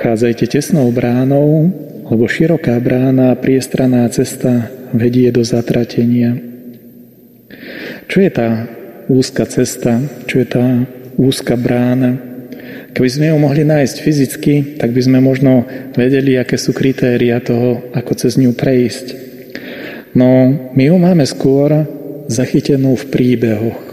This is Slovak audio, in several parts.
Chádzajte tesnou bránou, lebo široká brána a priestraná cesta vedie do zatratenia. Čo je tá úzka cesta? Čo je tá úzka brána? Keby sme ju mohli nájsť fyzicky, tak by sme možno vedeli, aké sú kritéria toho, ako cez ňu prejsť. No, my ju máme skôr zachytenú v príbehoch.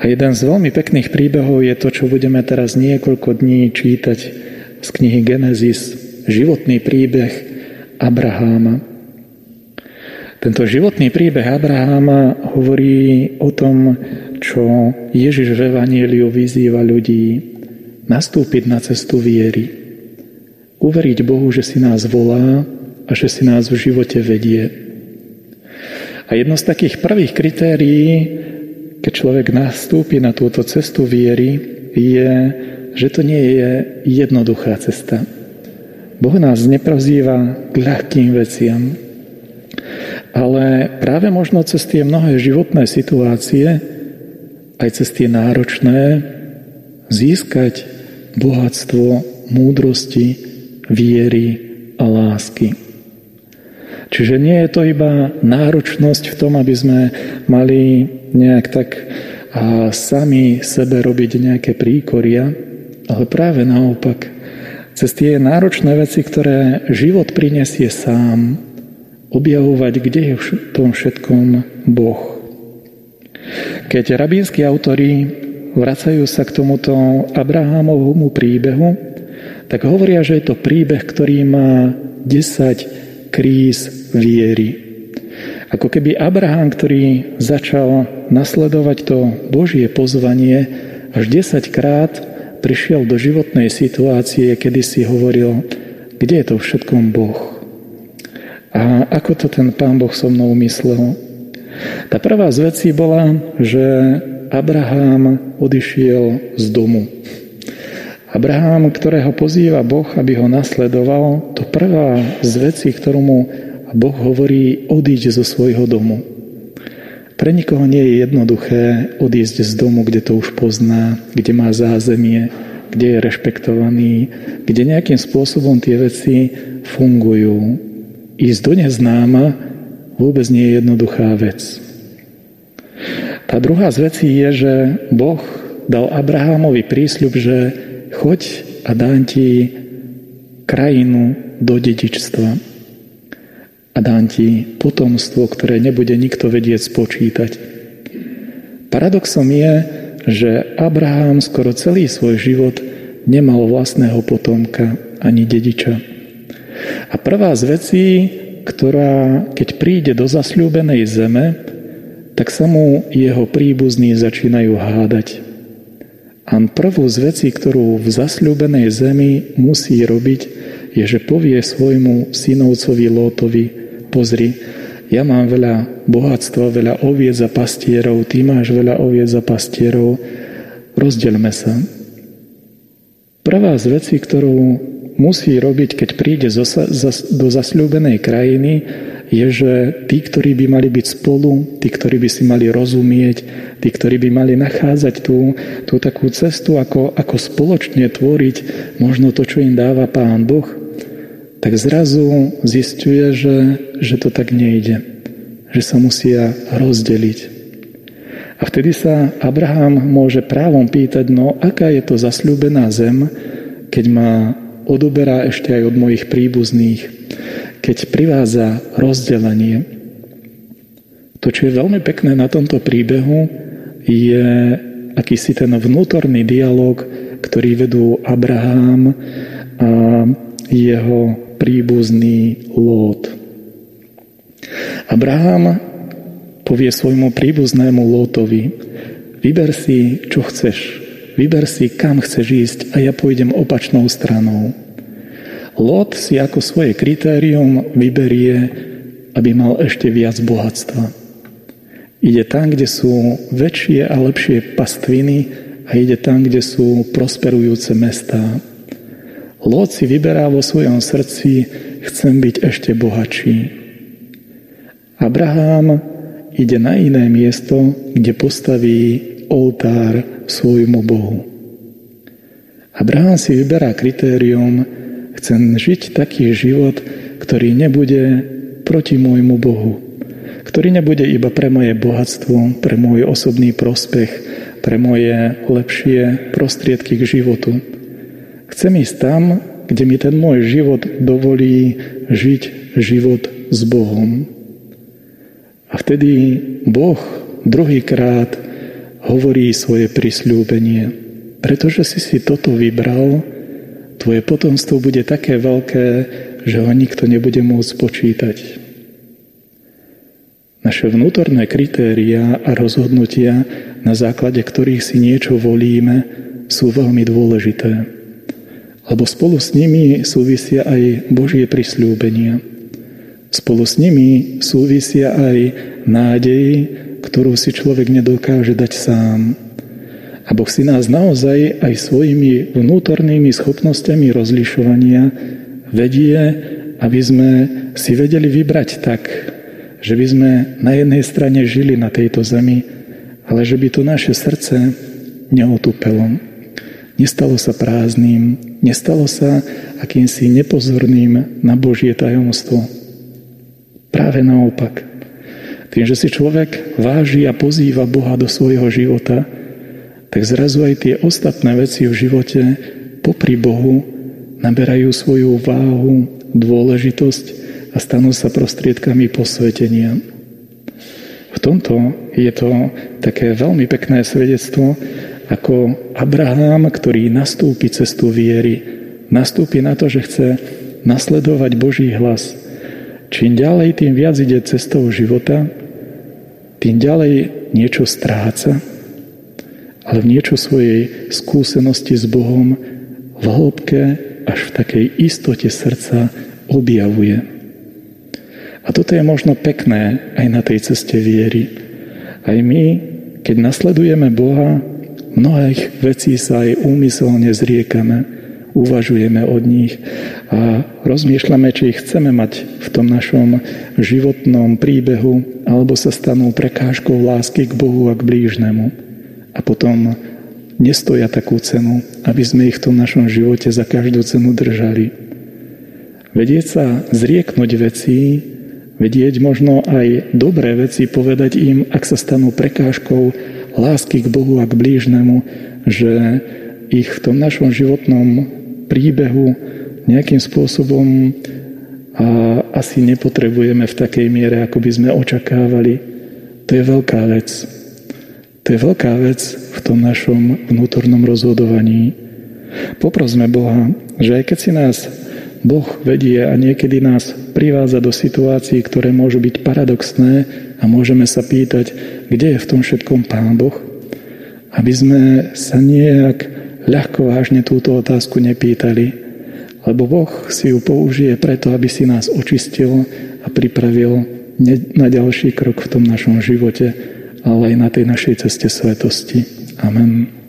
A jeden z veľmi pekných príbehov je to, čo budeme teraz niekoľko dní čítať z knihy Genesis, životný príbeh Abraháma. Tento životný príbeh Abraháma hovorí o tom, čo Ježiš v Evangeliu vyzýva ľudí nastúpiť na cestu viery. Uveriť Bohu, že si nás volá a že si nás v živote vedie. A jedno z takých prvých kritérií, keď človek nastúpi na túto cestu viery, je že to nie je jednoduchá cesta. Boh nás neprozýva k ľahkým veciam, ale práve možno cez tie mnohé životné situácie, aj cez tie náročné, získať bohatstvo múdrosti, viery a lásky. Čiže nie je to iba náročnosť v tom, aby sme mali nejak tak a sami sebe robiť nejaké príkoria, ale práve naopak, cez tie náročné veci, ktoré život prinesie sám, objavovať, kde je v tom všetkom Boh. Keď rabínsky autori vracajú sa k tomuto Abrahámovmu príbehu, tak hovoria, že je to príbeh, ktorý má 10 kríz viery. Ako keby Abraham, ktorý začal nasledovať to Božie pozvanie, až 10 krát prišiel do životnej situácie, kedy si hovoril, kde je to všetkom Boh. A ako to ten Pán Boh so mnou myslel. Tá prvá z vecí bola, že Abraham odišiel z domu. Abraham, ktorého pozýva Boh, aby ho nasledoval, to prvá z vecí, ktorú mu Boh hovorí, odíď zo svojho domu. Pre nikoho nie je jednoduché odísť z domu, kde to už pozná, kde má zázemie, kde je rešpektovaný, kde nejakým spôsobom tie veci fungujú. Ísť do neznáma vôbec nie je jednoduchá vec. Tá druhá z vecí je, že Boh dal Abrahamovi prísľub, že choď a dám ti krajinu do dedičstva a dám ti potomstvo, ktoré nebude nikto vedieť spočítať. Paradoxom je, že Abraham skoro celý svoj život nemal vlastného potomka ani dediča. A prvá z vecí, ktorá keď príde do zasľúbenej zeme, tak sa mu jeho príbuzní začínajú hádať. A prvú z vecí, ktorú v zasľúbenej zemi musí robiť, je, že povie svojmu synovcovi Lótovi, pozri, ja mám veľa bohatstva, veľa oviec a pastierov, ty máš veľa oviec a pastierov, rozdelme sa. Prvá z vecí, ktorú musí robiť, keď príde do zasľúbenej krajiny, je, že tí, ktorí by mali byť spolu, tí, ktorí by si mali rozumieť, tí, ktorí by mali nachádzať tú, tú takú cestu, ako, ako spoločne tvoriť možno to, čo im dáva Pán Boh, tak zrazu zistuje, že, že to tak nejde. Že sa musia rozdeliť. A vtedy sa Abraham môže právom pýtať, no aká je to zasľúbená zem, keď ma odoberá ešte aj od mojich príbuzných, keď privádza rozdelenie. To, čo je veľmi pekné na tomto príbehu, je akýsi ten vnútorný dialog, ktorý vedú Abraham a jeho príbuzný Lót. Abraham povie svojmu príbuznému Lótovi, vyber si, čo chceš, vyber si, kam chceš ísť a ja pôjdem opačnou stranou. Lot si ako svoje kritérium vyberie, aby mal ešte viac bohatstva. Ide tam, kde sú väčšie a lepšie pastviny a ide tam, kde sú prosperujúce mestá. Lot si vyberá vo svojom srdci, chcem byť ešte bohatší. Abraham ide na iné miesto, kde postaví oltár svojmu Bohu. Abraham si vyberá kritérium, chcem žiť taký život, ktorý nebude proti môjmu Bohu, ktorý nebude iba pre moje bohatstvo, pre môj osobný prospech, pre moje lepšie prostriedky k životu. Chcem ísť tam, kde mi ten môj život dovolí žiť život s Bohom. A vtedy Boh druhýkrát hovorí svoje prisľúbenie. Pretože si si toto vybral, tvoje potomstvo bude také veľké, že ho nikto nebude môcť počítať. Naše vnútorné kritéria a rozhodnutia, na základe ktorých si niečo volíme, sú veľmi dôležité. Lebo spolu s nimi súvisia aj Božie prisľúbenia. Spolu s nimi súvisia aj nádej, ktorú si človek nedokáže dať sám. A Boh si nás naozaj aj svojimi vnútornými schopnosťami rozlišovania vedie, aby sme si vedeli vybrať tak, že by sme na jednej strane žili na tejto zemi, ale že by to naše srdce neotupelo. Nestalo sa prázdnym, nestalo sa akýmsi nepozorným na Božie tajomstvo. Práve naopak. Tým, že si človek váži a pozýva Boha do svojho života, tak zrazu aj tie ostatné veci v živote popri Bohu naberajú svoju váhu, dôležitosť a stanú sa prostriedkami posvetenia. V tomto je to také veľmi pekné svedectvo, ako Abraham, ktorý nastúpi cestu viery, nastúpi na to, že chce nasledovať Boží hlas. Čím ďalej, tým viac ide cestou života, tým ďalej niečo stráca, ale v niečo svojej skúsenosti s Bohom v hĺbke až v takej istote srdca objavuje. A toto je možno pekné aj na tej ceste viery. Aj my, keď nasledujeme Boha, mnohých vecí sa aj úmyselne zriekame, uvažujeme od nich a rozmýšľame, či ich chceme mať v tom našom životnom príbehu, alebo sa stanú prekážkou lásky k Bohu a k blížnemu a potom nestoja takú cenu, aby sme ich v tom našom živote za každú cenu držali. Vedieť sa zrieknúť vecí, vedieť možno aj dobré veci, povedať im, ak sa stanú prekážkou lásky k Bohu a k blížnemu, že ich v tom našom životnom príbehu nejakým spôsobom a asi nepotrebujeme v takej miere, ako by sme očakávali. To je veľká vec. To je veľká vec v tom našom vnútornom rozhodovaní. Poprosme Boha, že aj keď si nás Boh vedie a niekedy nás privádza do situácií, ktoré môžu byť paradoxné a môžeme sa pýtať, kde je v tom všetkom Pán Boh, aby sme sa nejak ľahko vážne túto otázku nepýtali, lebo Boh si ju použije preto, aby si nás očistil a pripravil na ďalší krok v tom našom živote ale aj na tej našej ceste svetosti. Amen.